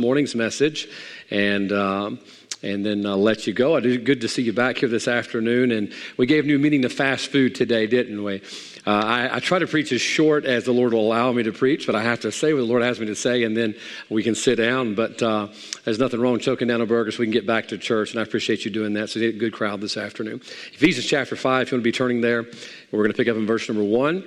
morning's message and um, and then I'll let you go. Good to see you back here this afternoon. And we gave new meaning to fast food today, didn't we? Uh, I, I, try to preach as short as the Lord will allow me to preach, but I have to say what the Lord has me to say, and then we can sit down. But uh, there's nothing wrong choking down a burger so we can get back to church, and I appreciate you doing that. So, a good crowd this afternoon. Ephesians chapter 5, if you want to be turning there, we're going to pick up in verse number 1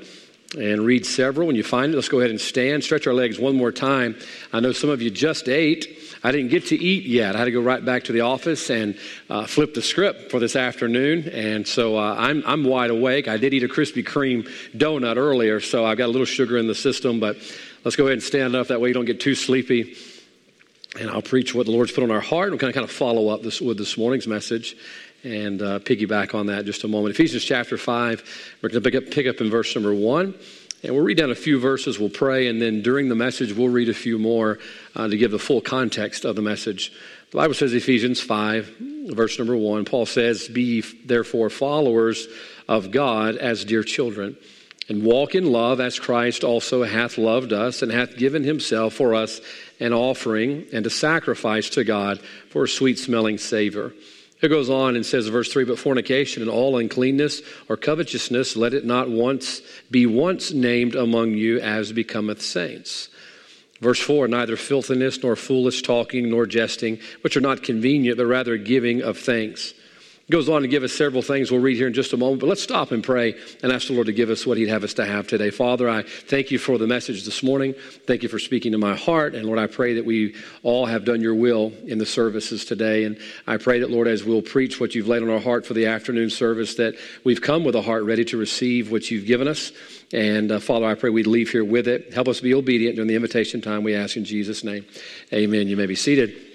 and read several. When you find it, let's go ahead and stand, stretch our legs one more time. I know some of you just ate. I didn't get to eat yet. I had to go right back to the office and uh, flip the script for this afternoon. And so uh, I'm, I'm wide awake. I did eat a Krispy Kreme donut earlier, so I've got a little sugar in the system. But let's go ahead and stand up. That way you don't get too sleepy. And I'll preach what the Lord's put on our heart. We're going to kind of follow up this, with this morning's message and uh, piggyback on that just a moment. Ephesians chapter 5, we're going to pick up, pick up in verse number 1. And we'll read down a few verses, we'll pray, and then during the message, we'll read a few more uh, to give the full context of the message. The Bible says, Ephesians 5, verse number 1, Paul says, Be therefore followers of God as dear children, and walk in love as Christ also hath loved us, and hath given himself for us an offering and a sacrifice to God for a sweet smelling savor. It goes on and says, verse 3 But fornication and all uncleanness or covetousness, let it not once be once named among you as becometh saints. Verse 4 Neither filthiness, nor foolish talking, nor jesting, which are not convenient, but rather giving of thanks goes on to give us several things we'll read here in just a moment, but let's stop and pray and ask the Lord to give us what He'd have us to have today. Father, I thank you for the message this morning. Thank you for speaking to my heart. And Lord, I pray that we all have done your will in the services today. And I pray that, Lord, as we'll preach what you've laid on our heart for the afternoon service, that we've come with a heart ready to receive what you've given us. And uh, Father, I pray we'd leave here with it. Help us be obedient during the invitation time we ask in Jesus' name. Amen. You may be seated.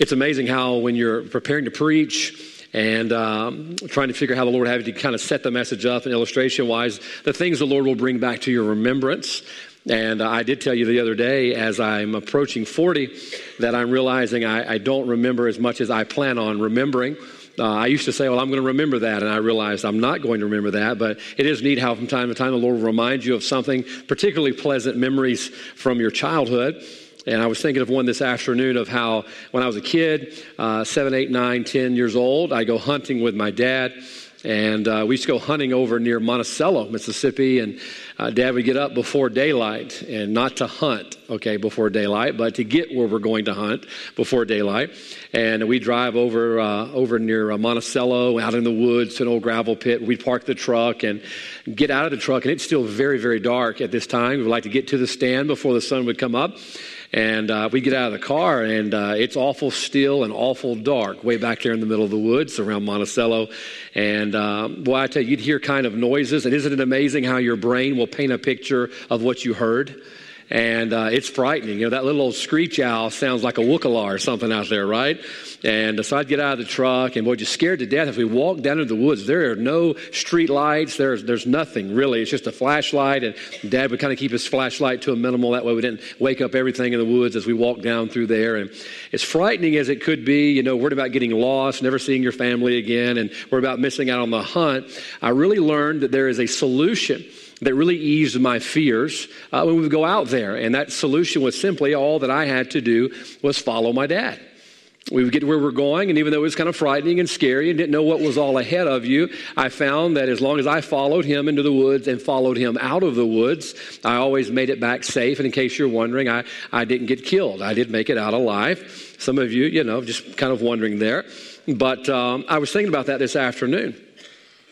It's amazing how when you're preparing to preach and um, trying to figure out how the Lord have you to kind of set the message up and illustration wise, the things the Lord will bring back to your remembrance. And uh, I did tell you the other day, as I'm approaching 40, that I'm realizing I, I don't remember as much as I plan on remembering. Uh, I used to say, well, I'm going to remember that, and I realized I'm not going to remember that. But it is neat how from time to time the Lord will remind you of something, particularly pleasant memories from your childhood. And I was thinking of one this afternoon of how when I was a kid, uh, seven, eight, nine, ten years old, I go hunting with my dad. And uh, we used to go hunting over near Monticello, Mississippi. And uh, dad would get up before daylight and not to hunt, okay, before daylight, but to get where we're going to hunt before daylight. And we drive over, uh, over near uh, Monticello, out in the woods to an old gravel pit. We'd park the truck and get out of the truck. And it's still very, very dark at this time. We'd like to get to the stand before the sun would come up. And uh, we get out of the car, and uh, it's awful still and awful dark way back there in the middle of the woods around Monticello. And um, boy, I tell you, you'd hear kind of noises. And isn't it amazing how your brain will paint a picture of what you heard? And uh, it's frightening. You know, that little old screech owl sounds like a wookala or something out there, right? And so I'd get out of the truck, and boy, just scared to death. If we walk down into the woods, there are no street lights. There's there's nothing really. It's just a flashlight, and Dad would kind of keep his flashlight to a minimal. That way, we didn't wake up everything in the woods as we walked down through there. And as frightening as it could be, you know, worried about getting lost, never seeing your family again, and worried about missing out on the hunt. I really learned that there is a solution that really eased my fears uh, when we would go out there. And that solution was simply all that I had to do was follow my dad. We would get to where we're going, and even though it was kind of frightening and scary and didn't know what was all ahead of you, I found that as long as I followed him into the woods and followed him out of the woods, I always made it back safe. And in case you're wondering, I, I didn't get killed. I did make it out alive. Some of you, you know, just kind of wondering there. But um, I was thinking about that this afternoon.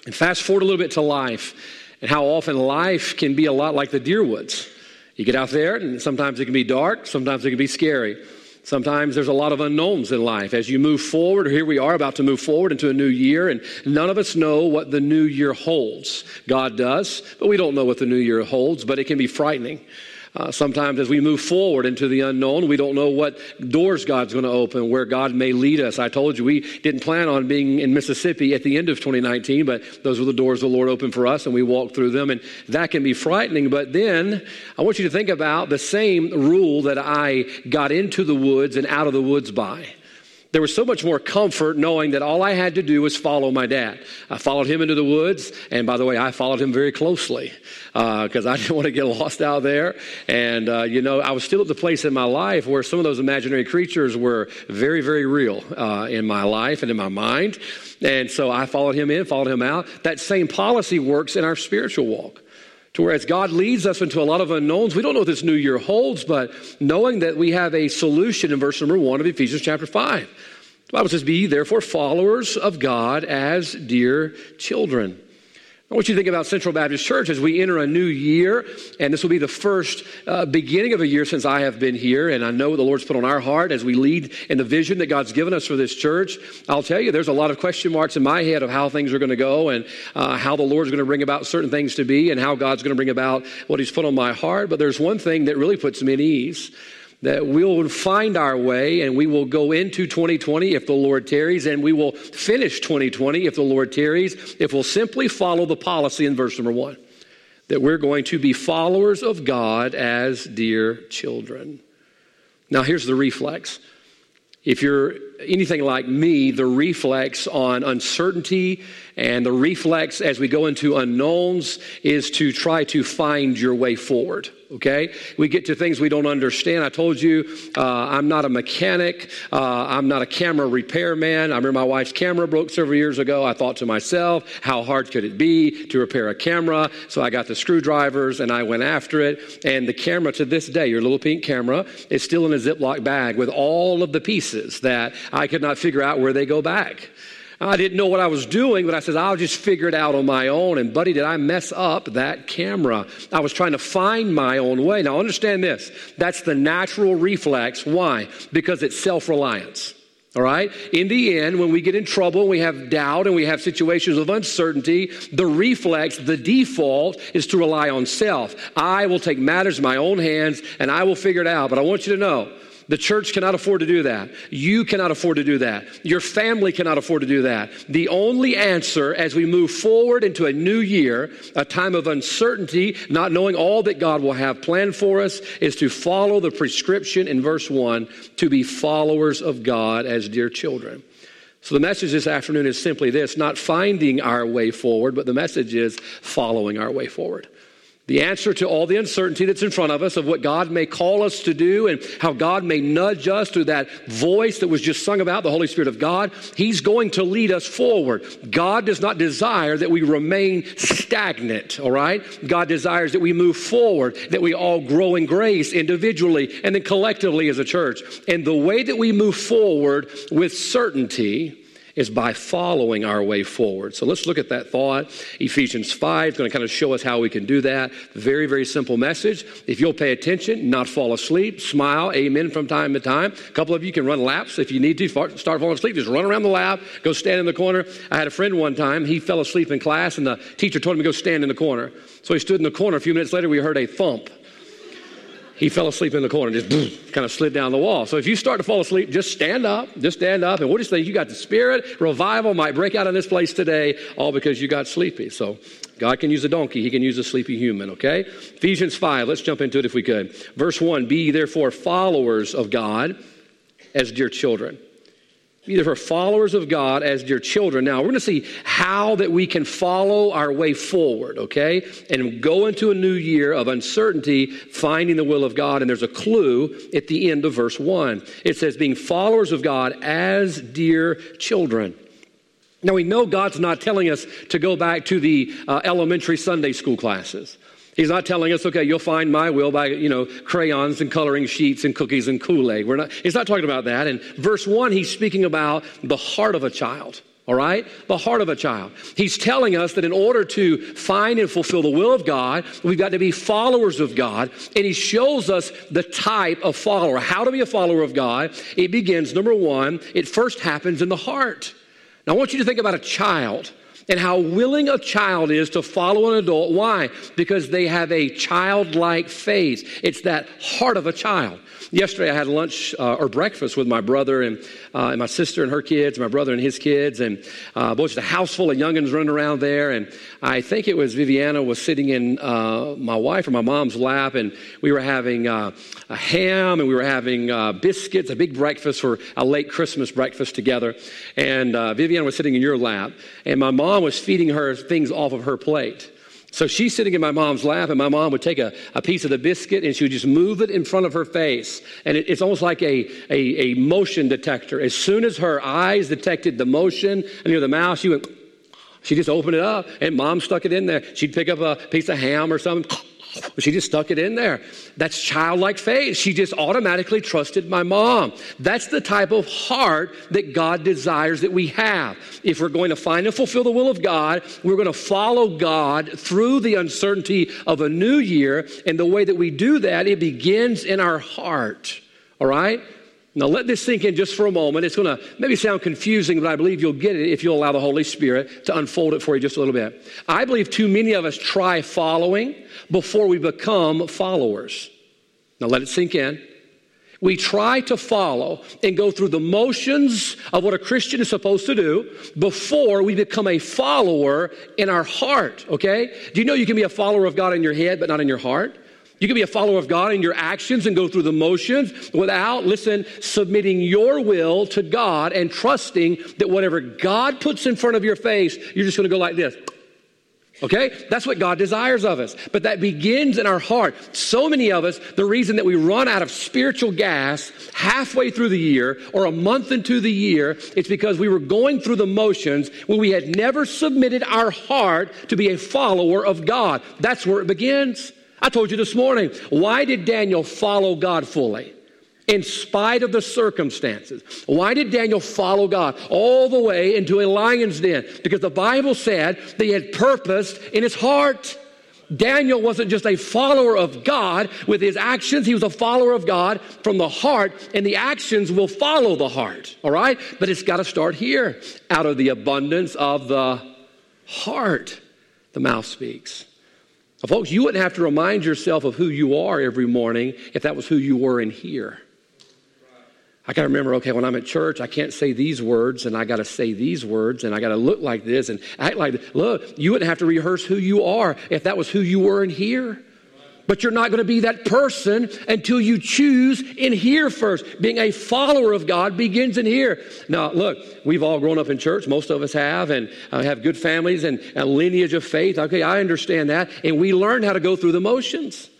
And fast forward a little bit to life and how often life can be a lot like the deer woods. You get out there, and sometimes it can be dark, sometimes it can be scary. Sometimes there's a lot of unknowns in life. As you move forward, or here we are about to move forward into a new year, and none of us know what the new year holds. God does, but we don't know what the new year holds, but it can be frightening. Uh, sometimes, as we move forward into the unknown, we don't know what doors God's going to open, where God may lead us. I told you we didn't plan on being in Mississippi at the end of 2019, but those were the doors the Lord opened for us, and we walked through them, and that can be frightening. But then I want you to think about the same rule that I got into the woods and out of the woods by. There was so much more comfort knowing that all I had to do was follow my dad. I followed him into the woods, and by the way, I followed him very closely because uh, I didn't want to get lost out there. And, uh, you know, I was still at the place in my life where some of those imaginary creatures were very, very real uh, in my life and in my mind. And so I followed him in, followed him out. That same policy works in our spiritual walk. Whereas God leads us into a lot of unknowns, we don't know what this new year holds, but knowing that we have a solution in verse number one of Ephesians chapter 5. The Bible says, Be therefore followers of God as dear children. I want you to think about Central Baptist Church as we enter a new year, and this will be the first uh, beginning of a year since I have been here, and I know the Lord's put on our heart as we lead in the vision that God's given us for this church. I'll tell you, there's a lot of question marks in my head of how things are going to go and uh, how the Lord's going to bring about certain things to be and how God's going to bring about what He's put on my heart. But there's one thing that really puts me at ease that we'll find our way and we will go into 2020 if the Lord tarries, and we will finish 2020 if the Lord tarries, if we'll simply follow the policy in verse number one that we're going to be followers of God as dear children. Now, here's the reflex. If you're anything like me, the reflex on uncertainty and the reflex as we go into unknowns is to try to find your way forward okay? We get to things we don't understand. I told you uh, I'm not a mechanic, uh, I'm not a camera repairman. I remember my wife's camera broke several years ago. I thought to myself, how hard could it be to repair a camera? So I got the screwdrivers and I went after it. And the camera to this day, your little pink camera, is still in a Ziploc bag with all of the pieces that I could not figure out where they go back. I didn't know what I was doing, but I said, I'll just figure it out on my own. And, buddy, did I mess up that camera? I was trying to find my own way. Now, understand this that's the natural reflex. Why? Because it's self reliance. All right? In the end, when we get in trouble, we have doubt and we have situations of uncertainty, the reflex, the default is to rely on self. I will take matters in my own hands and I will figure it out. But I want you to know the church cannot afford to do that. You cannot afford to do that. Your family cannot afford to do that. The only answer as we move forward into a new year, a time of uncertainty, not knowing all that God will have planned for us, is to follow the prescription in verse 1 to be followers of God as dear children. So the message this afternoon is simply this not finding our way forward, but the message is following our way forward the answer to all the uncertainty that's in front of us of what God may call us to do and how God may nudge us through that voice that was just sung about, the Holy Spirit of God, He's going to lead us forward. God does not desire that we remain stagnant, all right? God desires that we move forward, that we all grow in grace individually and then collectively as a church. And the way that we move forward with certainty, is by following our way forward. So let's look at that thought. Ephesians 5 is going to kind of show us how we can do that. Very, very simple message. If you'll pay attention, not fall asleep, smile, amen from time to time. A couple of you can run laps if you need to. Start falling asleep, just run around the lap, go stand in the corner. I had a friend one time, he fell asleep in class, and the teacher told him to go stand in the corner. So he stood in the corner. A few minutes later, we heard a thump he fell asleep in the corner just kind of slid down the wall. So if you start to fall asleep, just stand up, just stand up. And what do you think? You got the spirit, revival might break out in this place today, all because you got sleepy. So God can use a donkey, He can use a sleepy human, okay? Ephesians 5, let's jump into it if we could. Verse 1 Be therefore followers of God as dear children either for followers of God as dear children. Now, we're going to see how that we can follow our way forward, okay? And go into a new year of uncertainty, finding the will of God. And there's a clue at the end of verse 1. It says, being followers of God as dear children. Now, we know God's not telling us to go back to the uh, elementary Sunday school classes. He's not telling us, okay, you'll find my will by, you know, crayons and coloring sheets and cookies and Kool-Aid. He's not talking about that. In verse one, he's speaking about the heart of a child. All right? The heart of a child. He's telling us that in order to find and fulfill the will of God, we've got to be followers of God. And he shows us the type of follower. How to be a follower of God. It begins, number one, it first happens in the heart. Now I want you to think about a child. And how willing a child is to follow an adult. Why? Because they have a childlike faith. It's that heart of a child. Yesterday, I had lunch uh, or breakfast with my brother and, uh, and, my sister and her kids, my brother and his kids, and uh, boy, just a house full of youngins running around there. And I think it was Viviana was sitting in uh, my wife or my mom's lap, and we were having uh, a ham and we were having uh, biscuits, a big breakfast for a late Christmas breakfast together. And uh, Viviana was sitting in your lap, and my mom was feeding her things off of her plate. So she's sitting in my mom's lap, and my mom would take a, a piece of the biscuit and she would just move it in front of her face. And it, it's almost like a, a, a, motion detector. As soon as her eyes detected the motion and near the mouth, she went, she just opened it up, and mom stuck it in there. She'd pick up a piece of ham or something. She just stuck it in there. That's childlike faith. She just automatically trusted my mom. That's the type of heart that God desires that we have. If we're going to find and fulfill the will of God, we're going to follow God through the uncertainty of a new year. And the way that we do that, it begins in our heart. All right? Now, let this sink in just for a moment. It's going to maybe sound confusing, but I believe you'll get it if you'll allow the Holy Spirit to unfold it for you just a little bit. I believe too many of us try following before we become followers. Now, let it sink in. We try to follow and go through the motions of what a Christian is supposed to do before we become a follower in our heart, okay? Do you know you can be a follower of God in your head, but not in your heart? You can be a follower of God in your actions and go through the motions without, listen, submitting your will to God and trusting that whatever God puts in front of your face, you're just going to go like this. Okay? That's what God desires of us. But that begins in our heart. So many of us, the reason that we run out of spiritual gas halfway through the year or a month into the year, it's because we were going through the motions when we had never submitted our heart to be a follower of God. That's where it begins. I told you this morning, why did Daniel follow God fully? In spite of the circumstances. Why did Daniel follow God all the way into a lion's den? Because the Bible said that he had purposed in his heart. Daniel wasn't just a follower of God with his actions, he was a follower of God from the heart, and the actions will follow the heart, all right? But it's got to start here. Out of the abundance of the heart, the mouth speaks. Folks, you wouldn't have to remind yourself of who you are every morning if that was who you were in here. I got to remember, okay, when I'm at church, I can't say these words, and I got to say these words, and I got to look like this and act like this. Look, you wouldn't have to rehearse who you are if that was who you were in here. But you're not going to be that person until you choose in here first. Being a follower of God begins in here. Now, look, we've all grown up in church. Most of us have, and uh, have good families and a lineage of faith. Okay, I understand that. And we learn how to go through the motions.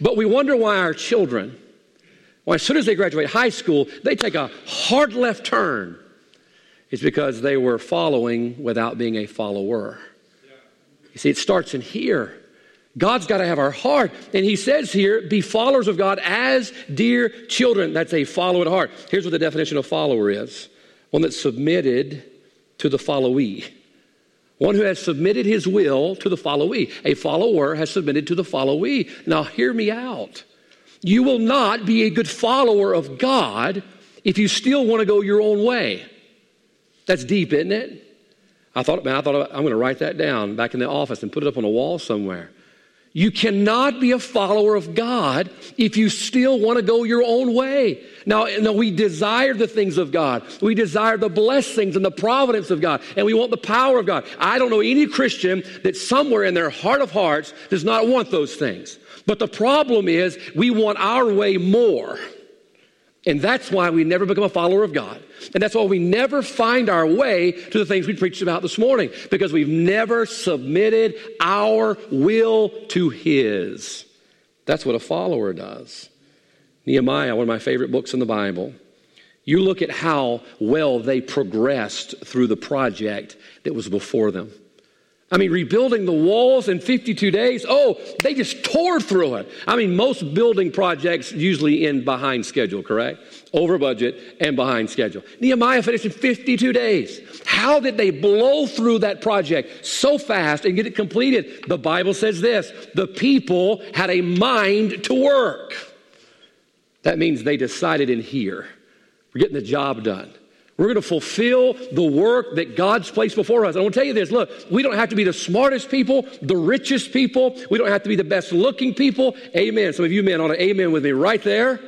But we wonder why our children, well, as soon as they graduate high school, they take a hard left turn. It's because they were following without being a follower. You see, it starts in here. God's got to have our heart. And he says here, be followers of God as dear children. That's a follow at heart. Here's what the definition of follower is one that's submitted to the followee. One who has submitted his will to the followee. A follower has submitted to the followee. Now, hear me out. You will not be a good follower of God if you still want to go your own way. That's deep, isn't it? I thought, man, I thought I'm going to write that down back in the office and put it up on a wall somewhere. You cannot be a follower of God if you still want to go your own way. Now, we desire the things of God. We desire the blessings and the providence of God, and we want the power of God. I don't know any Christian that somewhere in their heart of hearts does not want those things. But the problem is we want our way more. And that's why we never become a follower of God. And that's why we never find our way to the things we preached about this morning, because we've never submitted our will to His. That's what a follower does. Nehemiah, one of my favorite books in the Bible, you look at how well they progressed through the project that was before them. I mean, rebuilding the walls in 52 days. Oh, they just tore through it. I mean, most building projects usually end behind schedule, correct? Over budget and behind schedule. Nehemiah finished in 52 days. How did they blow through that project so fast and get it completed? The Bible says this the people had a mind to work. That means they decided in here, we're getting the job done. We're going to fulfill the work that God's placed before us. I want to tell you this look, we don't have to be the smartest people, the richest people. We don't have to be the best looking people. Amen. Some of you men ought to amen with me right there.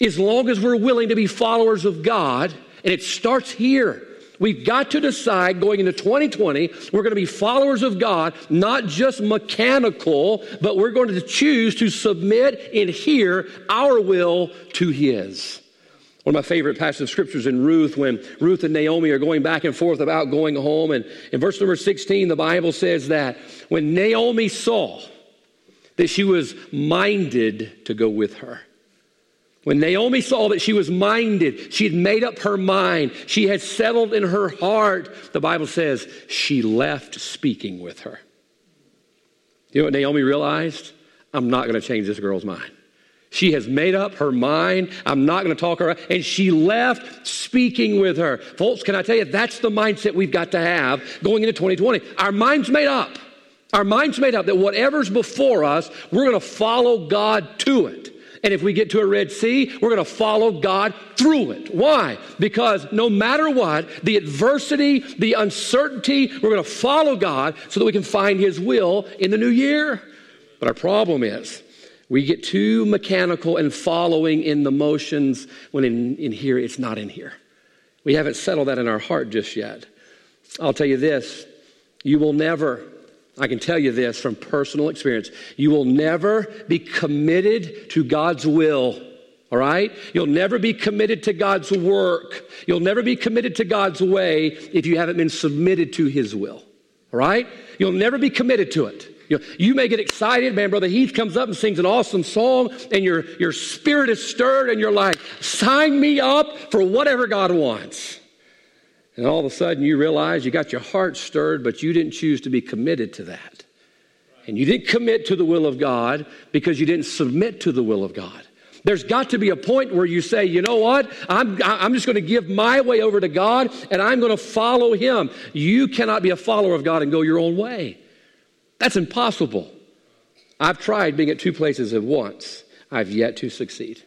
As long as we're willing to be followers of God, and it starts here. We've got to decide going into 2020, we're going to be followers of God, not just mechanical, but we're going to choose to submit and hear our will to His. One of my favorite passages of scriptures in Ruth, when Ruth and Naomi are going back and forth about going home. And in verse number 16, the Bible says that when Naomi saw that she was minded to go with her, when Naomi saw that she was minded, she had made up her mind, she had settled in her heart, the Bible says she left speaking with her. You know what Naomi realized? I'm not going to change this girl's mind. She has made up her mind. I'm not going to talk her. And she left speaking with her. Folks, can I tell you, that's the mindset we've got to have going into 2020. Our mind's made up. Our mind's made up that whatever's before us, we're going to follow God to it. And if we get to a Red Sea, we're going to follow God through it. Why? Because no matter what, the adversity, the uncertainty, we're going to follow God so that we can find His will in the new year. But our problem is, we get too mechanical and following in the motions when in, in here it's not in here. We haven't settled that in our heart just yet. I'll tell you this you will never, I can tell you this from personal experience, you will never be committed to God's will. All right? You'll never be committed to God's work. You'll never be committed to God's way if you haven't been submitted to His will. All right? You'll never be committed to it. You, know, you may get excited, man. Brother Heath comes up and sings an awesome song, and your, your spirit is stirred, and you're like, sign me up for whatever God wants. And all of a sudden, you realize you got your heart stirred, but you didn't choose to be committed to that. And you didn't commit to the will of God because you didn't submit to the will of God. There's got to be a point where you say, you know what? I'm, I'm just going to give my way over to God and I'm going to follow Him. You cannot be a follower of God and go your own way. That's impossible. I've tried being at two places at once. I've yet to succeed.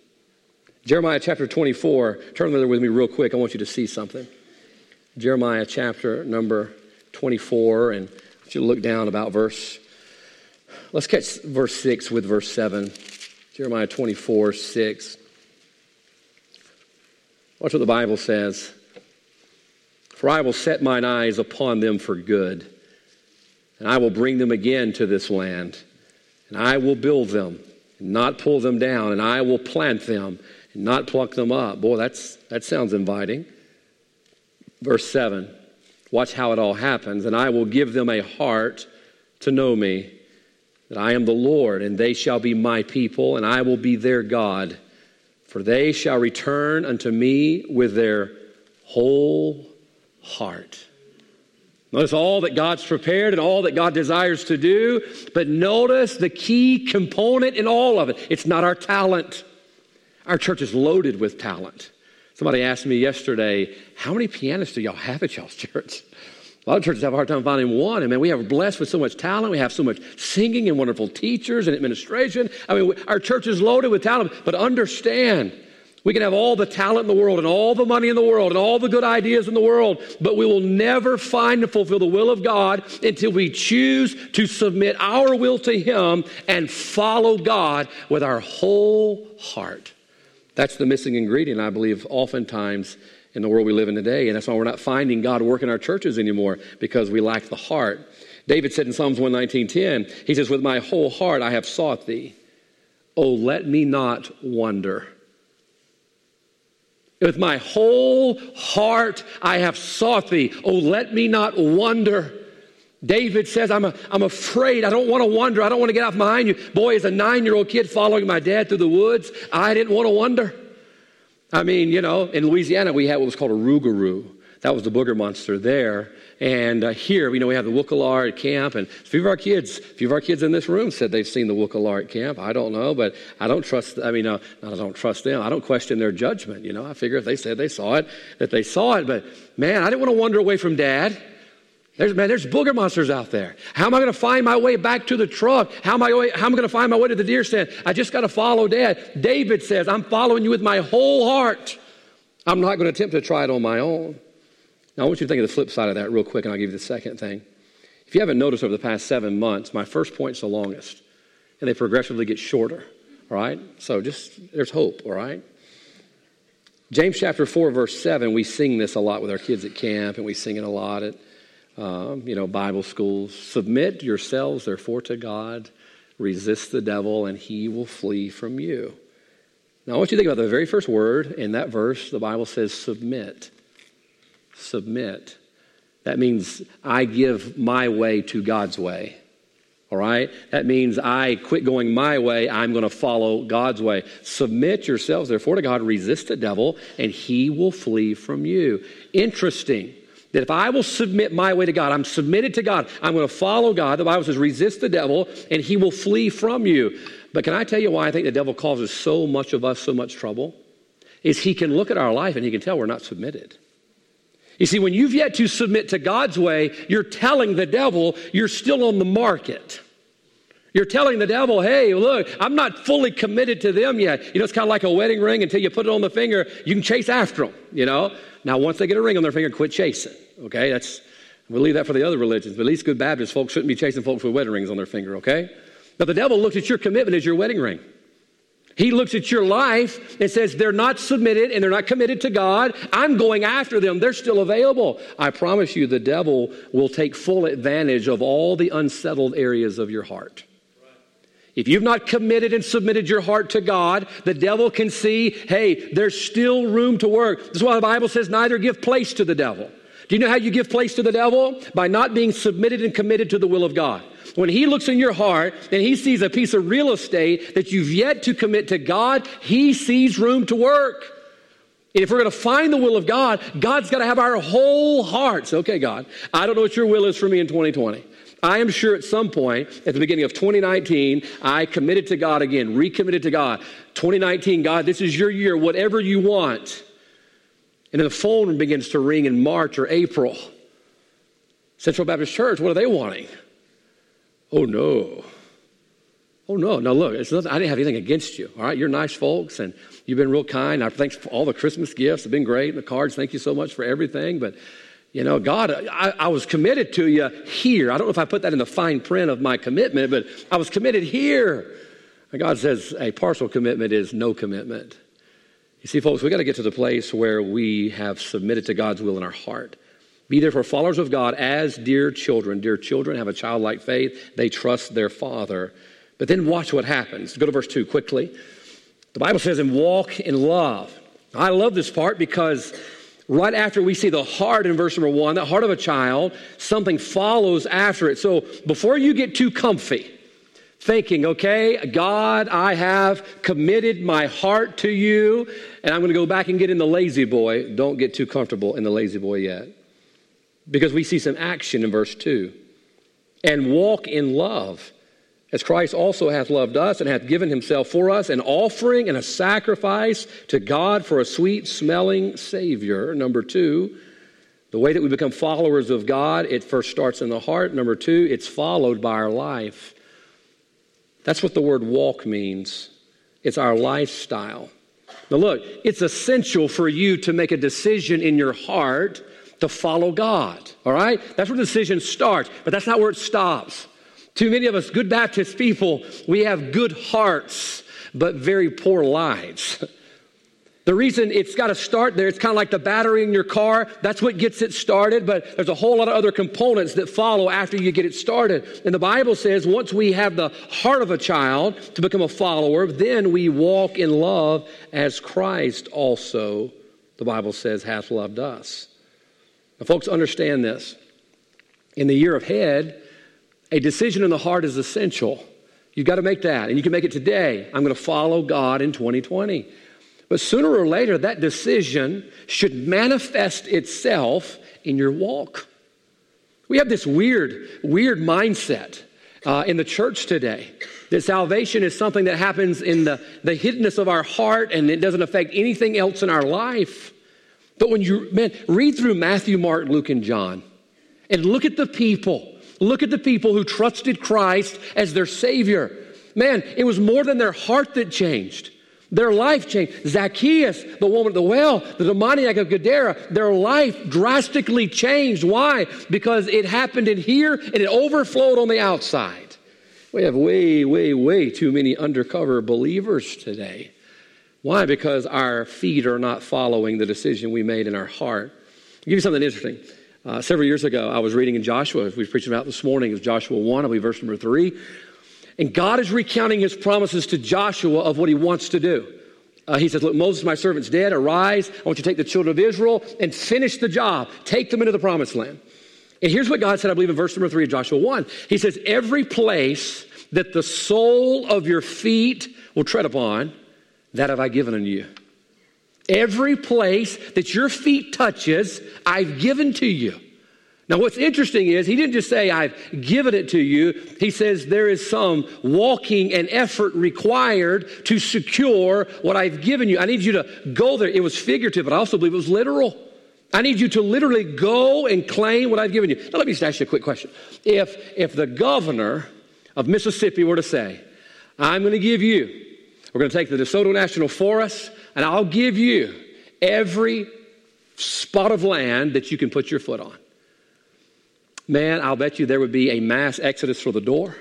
Jeremiah chapter 24, turn there with me real quick. I want you to see something. Jeremiah chapter number 24, and I you look down about verse, let's catch verse 6 with verse 7. Jeremiah 24, 6. Watch what the Bible says. For I will set mine eyes upon them for good and I will bring them again to this land, and I will build them, and not pull them down, and I will plant them, and not pluck them up. Boy, that's, that sounds inviting. Verse 7 Watch how it all happens. And I will give them a heart to know me, that I am the Lord, and they shall be my people, and I will be their God. For they shall return unto me with their whole heart. Notice all that God's prepared and all that God desires to do, but notice the key component in all of it. It's not our talent. Our church is loaded with talent. Somebody asked me yesterday, How many pianists do y'all have at y'all's church? A lot of churches have a hard time finding one. I mean, we have blessed with so much talent. We have so much singing and wonderful teachers and administration. I mean, our church is loaded with talent. But understand, we can have all the talent in the world and all the money in the world and all the good ideas in the world, but we will never find and fulfill the will of God until we choose to submit our will to Him and follow God with our whole heart. That's the missing ingredient, I believe, oftentimes in the world we live in today. And that's why we're not finding God work in our churches anymore because we lack the heart. David said in Psalms 119:10, he says, With my whole heart I have sought thee. Oh, let me not wonder. With my whole heart I have sought thee. Oh, let me not wander. David says, I'm, a, I'm afraid. I don't want to wander. I don't want to get off behind you. Boy, as a nine year old kid following my dad through the woods, I didn't want to wonder. I mean, you know, in Louisiana, we had what was called a rougarou. That was the booger monster there. And uh, here, you know, we have the Wookalar at camp, and a few of our kids, a few of our kids in this room said they've seen the Wookalar at camp. I don't know, but I don't trust. I mean, uh, I don't trust them. I don't question their judgment. You know, I figure if they said they saw it, that they saw it. But man, I didn't want to wander away from Dad. There's, man, there's booger monsters out there. How am I going to find my way back to the truck? How am I, how am I going to find my way to the deer stand? I just got to follow Dad. David says, I'm following you with my whole heart. I'm not going to attempt to try it on my own. Now, I want you to think of the flip side of that real quick, and I'll give you the second thing. If you haven't noticed over the past seven months, my first point's the longest, and they progressively get shorter, all right? So just, there's hope, all right? James chapter 4, verse 7, we sing this a lot with our kids at camp, and we sing it a lot at, um, you know, Bible schools. Submit yourselves, therefore, to God. Resist the devil, and he will flee from you. Now, I want you to think about the very first word in that verse. The Bible says submit. Submit. That means I give my way to God's way. All right? That means I quit going my way. I'm going to follow God's way. Submit yourselves, therefore, to God. Resist the devil, and he will flee from you. Interesting that if I will submit my way to God, I'm submitted to God, I'm going to follow God. The Bible says, resist the devil, and he will flee from you. But can I tell you why I think the devil causes so much of us so much trouble? Is he can look at our life and he can tell we're not submitted. You see, when you've yet to submit to God's way, you're telling the devil you're still on the market. You're telling the devil, hey, look, I'm not fully committed to them yet. You know, it's kind of like a wedding ring until you put it on the finger, you can chase after them, you know? Now, once they get a ring on their finger, quit chasing, okay? That's, we'll leave that for the other religions, but at least good Baptist folks shouldn't be chasing folks with wedding rings on their finger, okay? But the devil looks at your commitment as your wedding ring. He looks at your life and says, They're not submitted and they're not committed to God. I'm going after them. They're still available. I promise you, the devil will take full advantage of all the unsettled areas of your heart. If you've not committed and submitted your heart to God, the devil can see, hey, there's still room to work. That's why the Bible says, neither give place to the devil. Do you know how you give place to the devil? By not being submitted and committed to the will of God. When he looks in your heart and he sees a piece of real estate that you've yet to commit to God, he sees room to work. And if we're going to find the will of God, God's got to have our whole hearts. Okay, God, I don't know what your will is for me in 2020. I am sure at some point at the beginning of 2019, I committed to God again, recommitted to God. 2019, God, this is your year, whatever you want. And then the phone begins to ring in March or April. Central Baptist Church, what are they wanting? Oh, no. Oh, no. Now, look, it's nothing, I didn't have anything against you. All right, you're nice folks and you've been real kind. I thanks for all the Christmas gifts. have been great. and The cards, thank you so much for everything. But, you know, God, I, I was committed to you here. I don't know if I put that in the fine print of my commitment, but I was committed here. And God says a partial commitment is no commitment. You see, folks, we got to get to the place where we have submitted to God's will in our heart. Be therefore followers of God as dear children. Dear children have a childlike faith. They trust their father. But then watch what happens. Go to verse 2 quickly. The Bible says, and walk in love. I love this part because right after we see the heart in verse number one, the heart of a child, something follows after it. So before you get too comfy, thinking, okay, God, I have committed my heart to you, and I'm going to go back and get in the La-Z-Boy. Don't get too comfortable in the La-Z-Boy yet because we see some action in verse 2. And walk in love, as Christ also hath loved us and hath given himself for us, an offering and a sacrifice to God for a sweet smelling Savior. Number two, the way that we become followers of God, it first starts in the heart. Number two, it's followed by our life. That's what the word walk means. It's our lifestyle. Now, look, it's essential for you to make a decision in your heart to follow God. All right? That's where the decision starts, but that's not where it stops. Too many of us, good Baptist people, we have good hearts, but very poor lives. The reason it's got to start there, it's kind of like the battery in your car. That's what gets it started, but there's a whole lot of other components that follow after you get it started. And the Bible says once we have the heart of a child to become a follower, then we walk in love as Christ also, the Bible says, hath loved us. Now, folks, understand this. In the year ahead, a decision in the heart is essential. You've got to make that, and you can make it today. I'm going to follow God in 2020. But sooner or later, that decision should manifest itself in your walk. We have this weird, weird mindset uh, in the church today that salvation is something that happens in the, the hiddenness of our heart and it doesn't affect anything else in our life. But when you, man, read through Matthew, Mark, Luke, and John and look at the people. Look at the people who trusted Christ as their Savior. Man, it was more than their heart that changed. Their life changed. Zacchaeus, the woman at the well, the demoniac of Gadara, their life drastically changed. Why? Because it happened in here and it overflowed on the outside. We have way, way, way too many undercover believers today. Why? Because our feet are not following the decision we made in our heart. I'll give you something interesting. Uh, several years ago, I was reading in Joshua, we were preaching about this morning, is Joshua 1, I believe verse number 3. And God is recounting his promises to Joshua of what he wants to do. Uh, he says, Look, Moses, my servant's dead. Arise. I want you to take the children of Israel and finish the job. Take them into the promised land. And here's what God said, I believe, in verse number three of Joshua 1. He says, Every place that the sole of your feet will tread upon, that have I given unto you. Every place that your feet touches, I've given to you. Now, what's interesting is he didn't just say, I've given it to you. He says there is some walking and effort required to secure what I've given you. I need you to go there. It was figurative, but I also believe it was literal. I need you to literally go and claim what I've given you. Now, let me just ask you a quick question. If, if the governor of Mississippi were to say, I'm going to give you, we're going to take the DeSoto National Forest, and I'll give you every spot of land that you can put your foot on man, I'll bet you there would be a mass exodus for the door.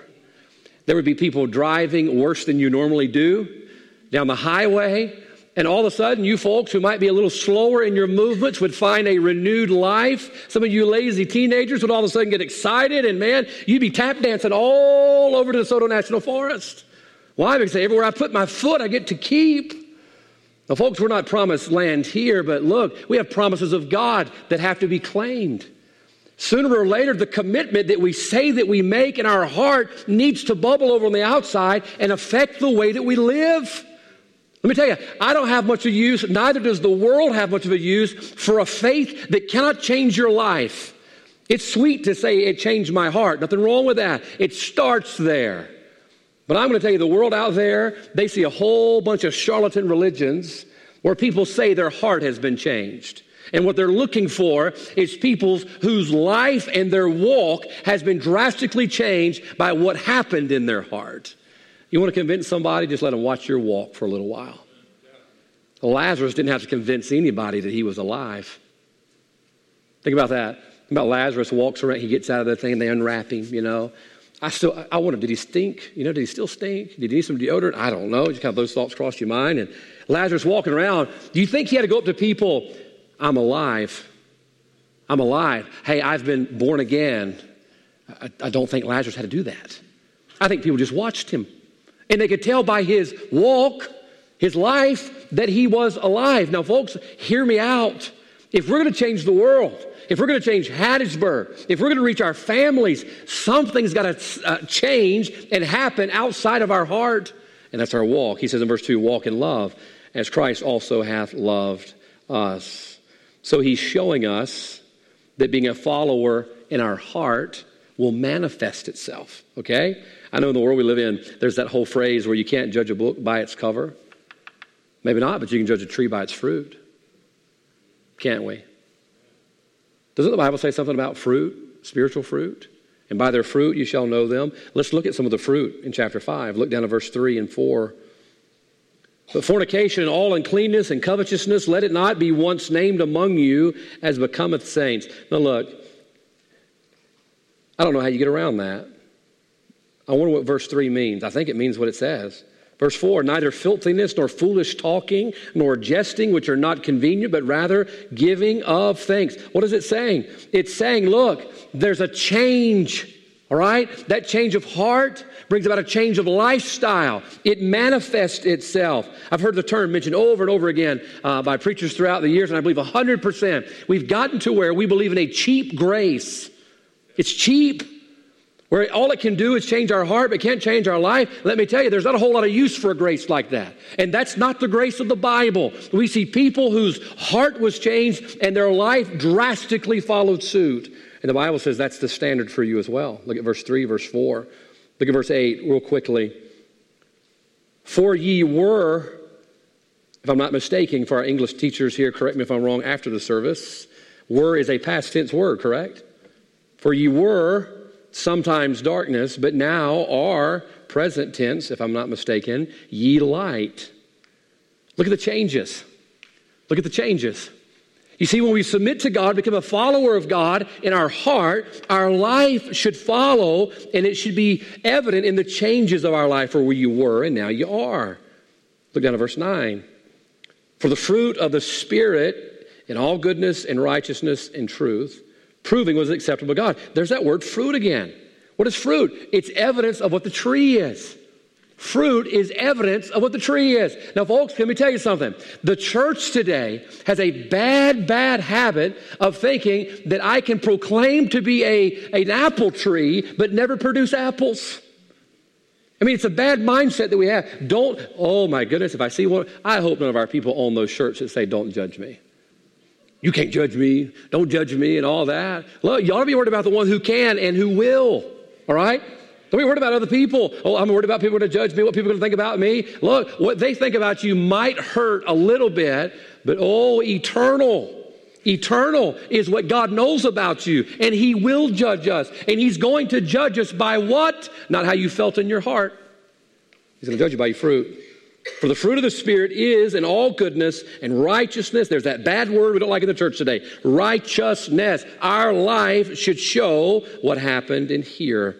There would be people driving worse than you normally do down the highway. And all of a sudden, you folks who might be a little slower in your movements would find a renewed life. Some of you lazy teenagers would all of a sudden get excited, and man, you'd be tap dancing all over to the DeSoto National Forest. Why? Because everywhere I put my foot, I get to keep. Now, folks, we're not promised land here, but look, we have promises of God that have to be claimed. Sooner or later, the commitment that we say that we make in our heart needs to bubble over on the outside and affect the way that we live. Let me tell you, I don't have much of a use, neither does the world have much of a use for a faith that cannot change your life. It's sweet to say it changed my heart. Nothing wrong with that. It starts there. But I'm going to tell you, the world out there, they see a whole bunch of charlatan religions where people say their heart has been changed. And what they're looking for is people whose life and their walk has been drastically changed by what happened in their heart. You want to convince somebody, just let them watch your walk for a little while. Lazarus didn't have to convince anybody that he was alive. Think about that. Think about Lazarus walks around, he gets out of the thing, and they unwrap him, you know. I still, I wonder, did he stink? You know, did he still stink? Did he need some deodorant? I don't know. Just kind of those thoughts cross your mind. And Lazarus walking around, do you think he had to go up to people I'm alive. I'm alive. Hey, I've been born again. I, I, don't think Lazarus had to do that. I think people just watched him. And they could tell by his walk, his life, that he was alive. Now, folks, hear me out. If we're going to change the world, if we're going to change Hattiesburg, if we're going to reach our families, something's got to uh, change and happen outside of our heart. And that's our walk. He says in verse 2 walk in love, as Christ also hath loved us. So he's showing us that being a follower in our heart will manifest itself, okay? I know in the world we live in, there's that whole phrase where you can't judge a book by its cover. Maybe not, but you can judge a tree by its fruit. Can't we? Doesn't the Bible say something about fruit, spiritual fruit? And by their fruit you shall know them. Let's look at some of the fruit in chapter 5. Look down to verse 3 and 4. But fornication and all uncleanness and covetousness, let it not be once named among you as becometh saints. Now, look, I don't know how you get around that. I wonder what verse 3 means. I think it means what it says. Verse 4 Neither filthiness, nor foolish talking, nor jesting, which are not convenient, but rather giving of thanks. What is it saying? It's saying, look, there's a change, all right? That change of heart brings about a change of lifestyle. It manifests itself. I've heard the term mentioned over and over again uh, by preachers throughout the years, and I believe 100%. We've gotten to where we believe in a cheap grace. It's cheap. Where all it can do is change our heart, but can't change our life. Let me tell you, there's not a whole lot of use for a grace like that. And that's not the grace of the Bible. We see people whose heart was changed and their life drastically followed suit. And the Bible says that's the standard for you as well. Look at verse 3, verse 4. Look at verse 8 real quickly. For ye were, if I'm not mistaken, for our English teachers here, correct me if I'm wrong after the service, were is a past tense word, correct? For ye were sometimes darkness, but now are present tense, if I'm not mistaken, ye light. Look at the changes. Look at the changes. You see, when we submit to God, become a follower of God in our heart, our life should follow and it should be evident in the changes of our life for where you were and now you are. Look down at verse 9. For the fruit of the Spirit in all goodness and righteousness and truth, proving was acceptable to God. There's that word fruit again. What is fruit? It's evidence of what the tree is. Fruit is evidence of what the tree is. Now, folks, let me tell you something. The church today has a bad, bad habit of thinking that I can proclaim to be a, an apple tree, but never produce apples. I mean, it's a bad mindset that we have. Don't, oh my goodness, if I see one, I hope none of our people own those shirts that say, don't judge me. You can't judge me. Don't judge me and all that. Look, you ought to be worried about the one who can and who will. All right? Don't be worried about other people. Oh, I'm worried about people going to judge me, what people going to think about me. Look, what they think about you might hurt a little bit, but oh, eternal. Eternal is what God knows about you, and He will judge us. And He's going to judge us by what? Not how you felt in your heart. He's going to judge you by your fruit. For the fruit of the Spirit is in all goodness and righteousness. There's that bad word we don't like in the church today. Righteousness. Our life should show what happened in here.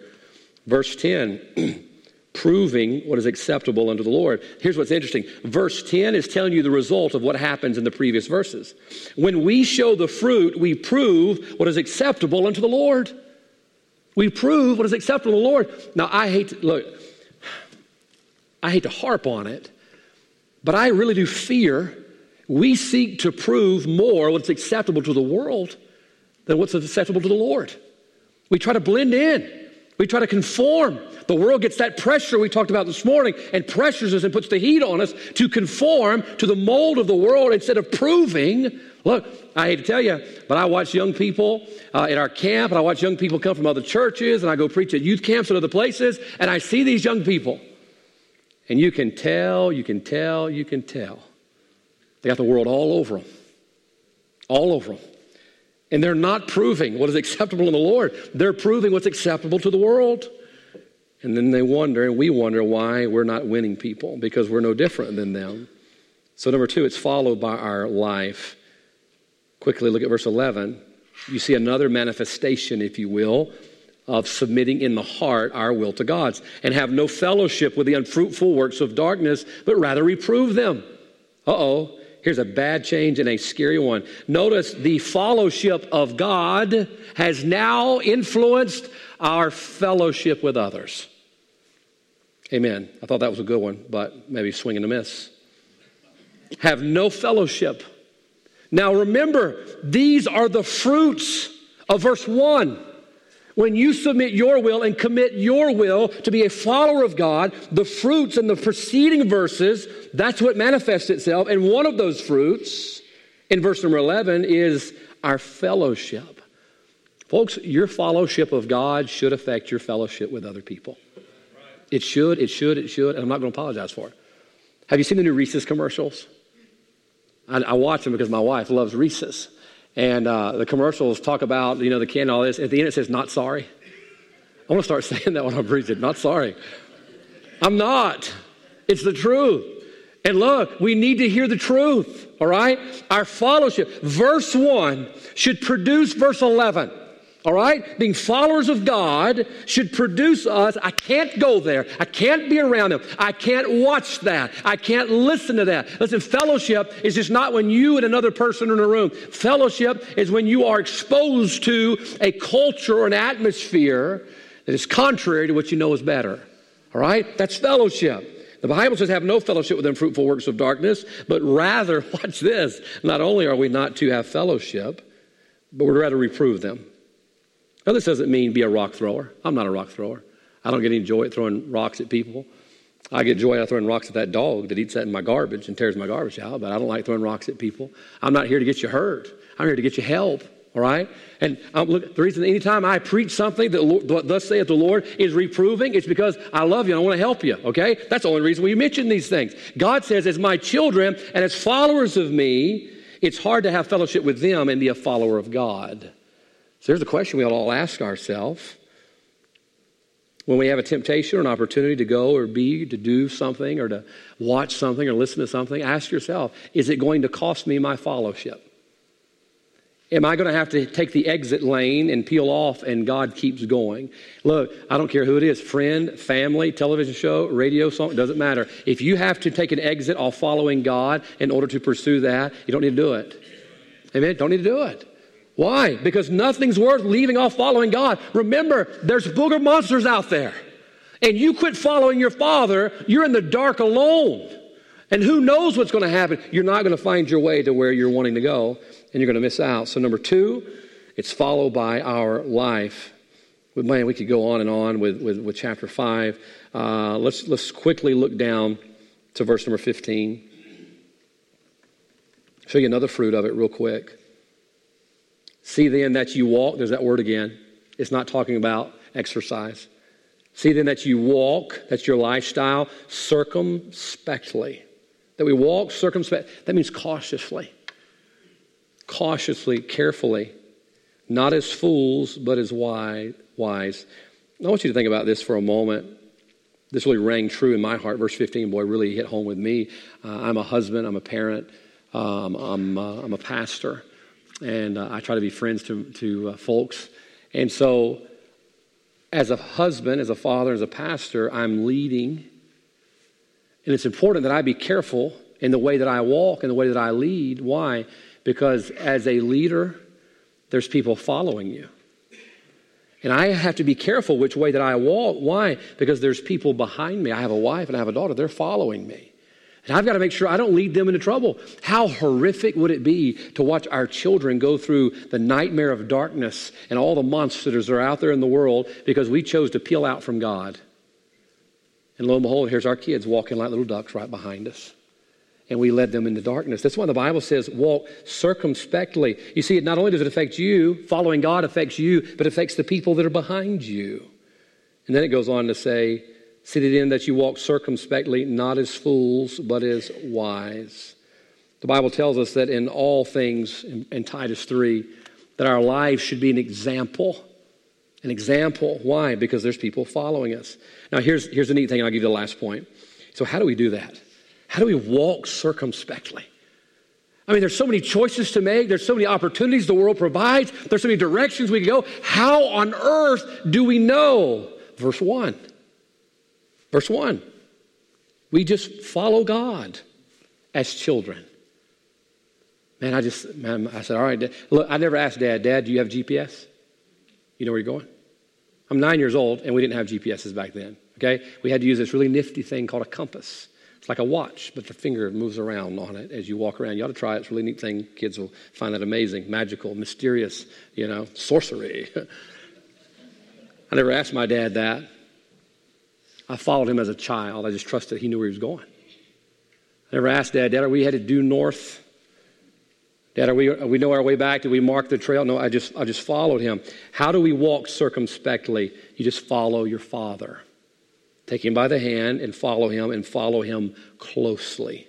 Verse 10. proving what is acceptable unto the Lord. Here's what's interesting. Verse 10 is telling you the result of what happens in the previous verses. When we show the fruit, we prove what is acceptable unto the Lord. We prove what is acceptable to the Lord. Now, I hate to, look, I hate to harp on it, but I really do fear we seek to prove more what's acceptable to the world than what's acceptable to the Lord. We try to blend in. We try to conform. The world gets that pressure we talked about this morning and pressures us and puts the heat on us to conform to the mold of the world instead of proving. Look, I hate to tell you, but I watch young people uh, at our camp and I watch young people come from other churches and I go preach at youth camps and other places and I see these young people and you can tell, you can tell, you can tell. They got the world all over them. All over them. And they're not proving what is acceptable in the Lord. They're proving what's acceptable to the world. And then they wonder, and we wonder why we're not winning people because we're no different than them. So, number two, it's followed by our life. Quickly look at verse 11. You see another manifestation, if you will, of submitting in the heart our will to God's and have no fellowship with the unfruitful works of darkness, but rather reprove them. Uh oh. Here's a bad change and a scary one. Notice the fellowship of God has now influenced our fellowship with others. Amen. I thought that was a good one, but maybe swinging a miss. Have no fellowship. Now remember, these are the fruits of verse 1. When you submit your will and commit your will to be a follower of God, the fruits in the preceding verses, that's what manifests itself. And one of those fruits in verse number 11 is our fellowship. Folks, your fellowship of God should affect your fellowship with other people. It should, it should, it should, and I'm not going to apologize for it. Have you seen the new Reese's commercials? I, I watch them because my wife loves Reese's. And uh, the commercials talk about, you know, the can, all this. At the end, it says, not sorry. I want to start saying that when I'm preaching, not sorry. I'm not. It's the truth. And look, we need to hear the truth, all right? Our fellowship, verse 1 should produce verse 11. All right? Being followers of God should produce us. I can't go there. I can't be around them. I can't watch that. I can't listen to that. Listen, fellowship is just not when you and another person are in a room. Fellowship is when you are exposed to a culture or an atmosphere that is contrary to what you know is better. All right? That's fellowship. The Bible says, have no fellowship with unfruitful works of darkness, but rather, watch this, not only are we not to have fellowship, but we're rather reprove them. Now, this doesn't mean be a rock thrower. I'm not a rock thrower. I don't get any joy at throwing rocks at people. I get joy out of throwing rocks at that dog that eats that in my garbage and tears my garbage out, but I don't like throwing rocks at people. I'm not here to get you hurt. I'm here to get you help, all right? And um, look, the reason anytime I preach something that thus saith the Lord is reproving, it's because I love you and I want to help you, okay? That's the only reason we mention these things. God says, as my children and as followers of me, it's hard to have fellowship with them and be a follower of God. So there's a question we ought all ask ourselves When we have a temptation or an opportunity to go or be, to do something or to watch something or listen to something, ask yourself is it going to cost me my fellowship? Am I going to have to take the exit lane and peel off and God keeps going? Look, I don't care who it is friend, family, television show, radio song, it doesn't matter. If you have to take an exit off following God in order to pursue that, you don't need to do it. Amen? Don't need to do it. Why? Because nothing's worth leaving off following God. Remember, there's booger monsters out there. And you quit following your father, you're in the dark alone. And who knows what's going to happen? You're not going to find your way to where you're wanting to go, and you're going to miss out. So, number two, it's followed by our life. Man, we could go on and on with, with, with chapter 5. Uh, let's, let's quickly look down to verse number 15. Show you another fruit of it real quick. See then that you walk, there's that word again. It's not talking about exercise. See then that you walk, that's your lifestyle, circumspectly. That we walk circumspect, that means cautiously. Cautiously, carefully. Not as fools, but as wise. I want you to think about this for a moment. This really rang true in my heart. Verse 15, boy, really hit home with me. Uh, I'm a husband, I'm a parent, um, I'm, uh, I'm a pastor and uh, I try to be friends to, to uh, folks. And so, as a husband, as a father, as a pastor, I'm leading. And it's important that I be careful in the way that I walk and the way that I lead. Why? Because as a leader, there's people following you. And I have to be careful which way that I walk. Why? Because there's people behind me. I have a wife and I have a daughter. They're following me. And I've got to make sure I don't lead them into trouble. How horrific would it be to watch our children go through the nightmare of darkness and all the monsters that are out there in the world because we chose to peel out from God? And lo and behold, here's our kids walking like little ducks right behind us. And we led them into darkness. That's why the Bible says walk circumspectly. You see, it not only does it affect you, following God affects you, but it affects the people that are behind you. And then it goes on to say, See it in that you walk circumspectly, not as fools, but as wise. The Bible tells us that in all things, in, in Titus 3, that our lives should be an example. An example. Why? Because there's people following us. Now, here's, here's the neat thing, I'll give you the last point. So, how do we do that? How do we walk circumspectly? I mean, there's so many choices to make. There's so many opportunities the world provides. There's so many directions we can go. How on earth do we know? Verse 1 Verse 1 we just follow God as children. Man, I just, man, I said, all right, Dad. look, I never asked Dad, Dad, do you have GPS? You know where you're going? I'm nine years old, and we didn't have GPSs back then, okay? We had to use this really nifty thing called a compass. It's like a watch, but the finger moves around on it as you walk around. You ought to try it. It's a really neat thing. Kids will find that amazing, magical, mysterious, you know, sorcery. I never asked my dad that. I followed him as a child. I just trusted he knew where he was going. I never asked Dad, Dad, are we headed due north? Dad, are we, are we know our way back? Did we mark the trail? No, I just, I just followed him. How do we walk circumspectly? You just follow your father. Take him by the hand and follow him and follow him closely.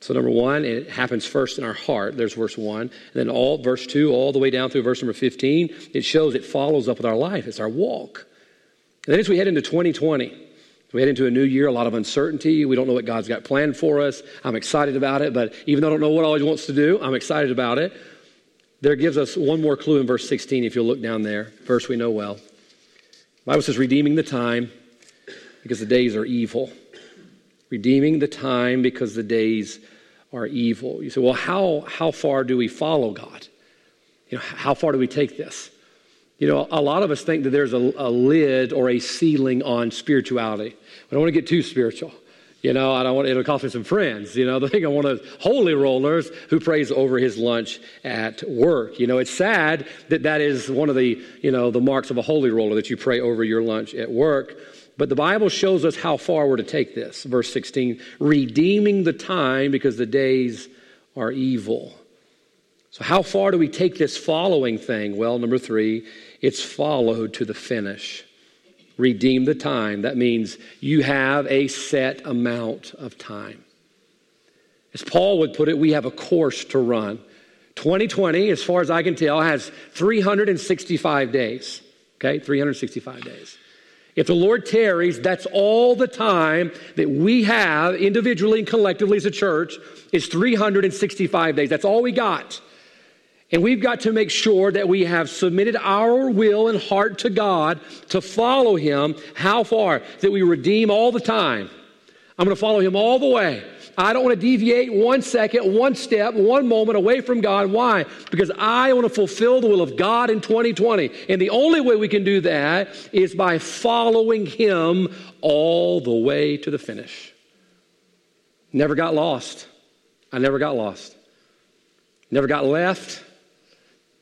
So, number one, it happens first in our heart. There's verse one. And then all, verse two, all the way down through verse number 15, it shows it follows up with our life. It's our walk. And then as we head into 2020, we head into a new year, a lot of uncertainty. We don't know what God's got planned for us. I'm excited about it, but even though I don't know what all He wants to do, I'm excited about it. There gives us one more clue in verse 16, if you'll look down there. Verse we know well. The Bible says, redeeming the time because the days are evil. Redeeming the time because the days are evil. You say, well, how, how far do we follow God? You know, how far do we take this? You know, a lot of us think that there's a, a lid or a ceiling on spirituality. I don't want to get too spiritual. You know, I don't want it'll cost me some friends. You know, the thing I want to holy rollers who prays over his lunch at work. You know, it's sad that that is one of the you know the marks of a holy roller that you pray over your lunch at work. But the Bible shows us how far we're to take this. Verse 16, redeeming the time because the days are evil. So, how far do we take this following thing? Well, number three, it's followed to the finish. Redeem the time. That means you have a set amount of time. As Paul would put it, we have a course to run. 2020, as far as I can tell, has 365 days. Okay, 365 days. If the Lord tarries, that's all the time that we have individually and collectively as a church is 365 days. That's all we got. And we've got to make sure that we have submitted our will and heart to God to follow Him. How far? That we redeem all the time. I'm going to follow Him all the way. I don't want to deviate one second, one step, one moment away from God. Why? Because I want to fulfill the will of God in 2020. And the only way we can do that is by following Him all the way to the finish. Never got lost. I never got lost. Never got left.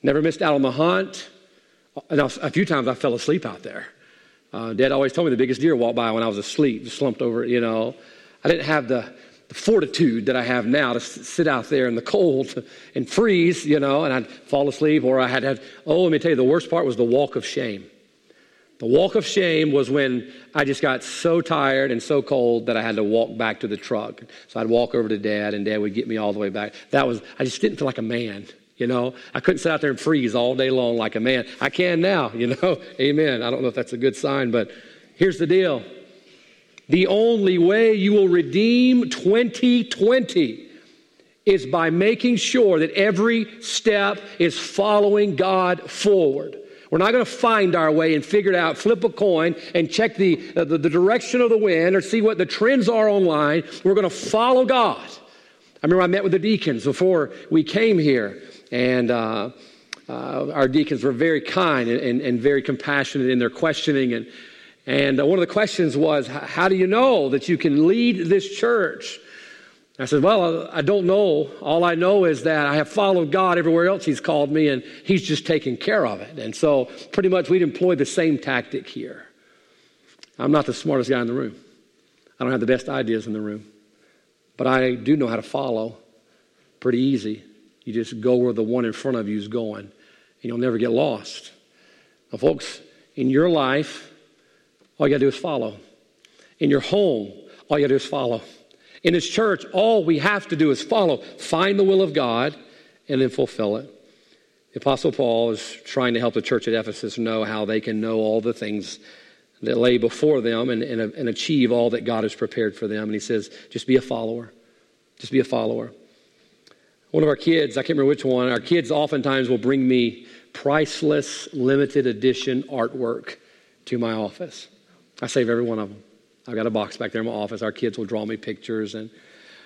Never missed out on the hunt. Now, a few times I fell asleep out there. Uh, Dad always told me the biggest deer walked by when I was asleep, slumped over, you know. I didn't have the the fortitude that I have now to sit out there in the cold and freeze, you know, and I'd fall asleep, or I had had, oh, let me tell you, the worst part was the walk of shame. The walk of shame was when I just got so tired and so cold that I had to walk back to the truck. So I'd walk over to dad, and dad would get me all the way back. That was, I just didn't feel like a man, you know. I couldn't sit out there and freeze all day long like a man. I can now, you know. Amen. I don't know if that's a good sign, but here's the deal the only way you will redeem 2020 is by making sure that every step is following God forward. We're not going to find our way and figure it out, flip a coin and check the, uh, the, the, direction of the wind or see what the trends are online. We're going to follow God. I remember I met with the deacons before we came here, and uh, uh, our deacons were very kind and, and, and very compassionate in their questioning and and uh, one of the questions was, How do you know that you can lead this church? I said, Well, I don't know. All I know is that I have followed God everywhere else He's called me, and He's just taken care of it. And so, pretty much, we'd employ the same tactic here. I'm not the smartest guy in the room, I don't have the best ideas in the room, but I do know how to follow pretty easy. You just go where the one in front of you is going, and you'll never get lost. Now, folks, in your life, all you got to do is follow. In your home, all you got to do is follow. In this church, all we have to do is follow, find the will of God, and then fulfill it. The Apostle Paul is trying to help the church at Ephesus know how they can know all the things that lay before them and, and, and achieve all that God has prepared for them. And he says, just be a follower. Just be a follower. One of our kids, I can't remember which one, our kids oftentimes will bring me priceless, limited edition artwork to my office. I save every one of them. I've got a box back there in my office. Our kids will draw me pictures. And,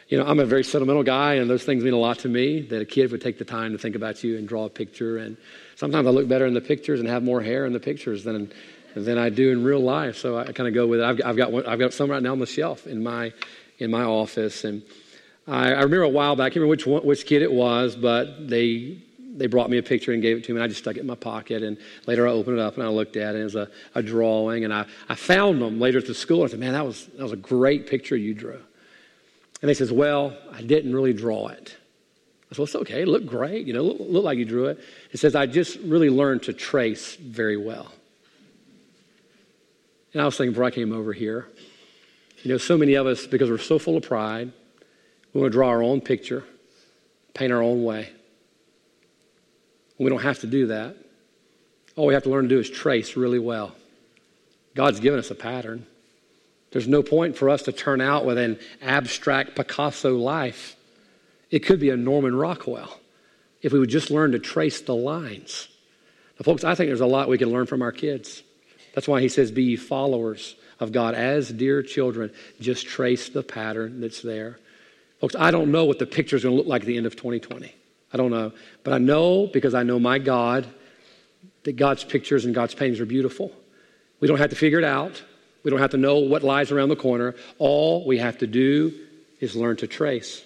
you know, I'm a very sentimental guy, and those things mean a lot to me that a kid would take the time to think about you and draw a picture. And sometimes I look better in the pictures and have more hair in the pictures than, than I do in real life. So I kind of go with it. I've, I've, got one, I've got some right now on the shelf in my, in my office. And I, I remember a while back, I can't remember which, one, which kid it was, but they they brought me a picture and gave it to me. And I just stuck it in my pocket. And later I opened it up and I looked at it. It was a, a drawing. And I, I found them later at the school. And I said, man, that was, that was a great picture you drew. And they says, well, I didn't really draw it. I said, well, it's okay. It looked great. You know, look, look like you drew it. It says, I just really learned to trace very well. And I was thinking before I came over here, you know, so many of us, because we're so full of pride, we want to draw our own picture, paint our own way. We don't have to do that. All we have to learn to do is trace really well. God's given us a pattern. There's no point for us to turn out with an abstract Picasso life. It could be a Norman Rockwell if we would just learn to trace the lines. Now, folks, I think there's a lot we can learn from our kids. That's why he says, Be followers of God as dear children. Just trace the pattern that's there. Folks, I don't know what the picture is going to look like at the end of 2020. I don't know. But I know because I know my God that God's pictures and God's paintings are beautiful. We don't have to figure it out. We don't have to know what lies around the corner. All we have to do is learn to trace,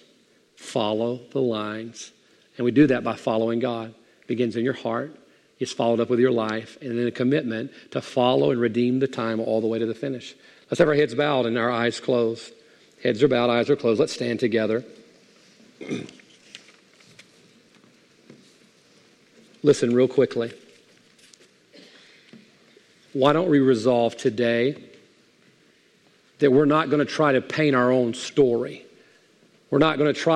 follow the lines. And we do that by following God. It begins in your heart, it's followed up with your life, and then a commitment to follow and redeem the time all the way to the finish. Let's have our heads bowed and our eyes closed. Heads are bowed, eyes are closed. Let's stand together. Listen, real quickly. Why don't we resolve today that we're not going to try to paint our own story? We're not going to try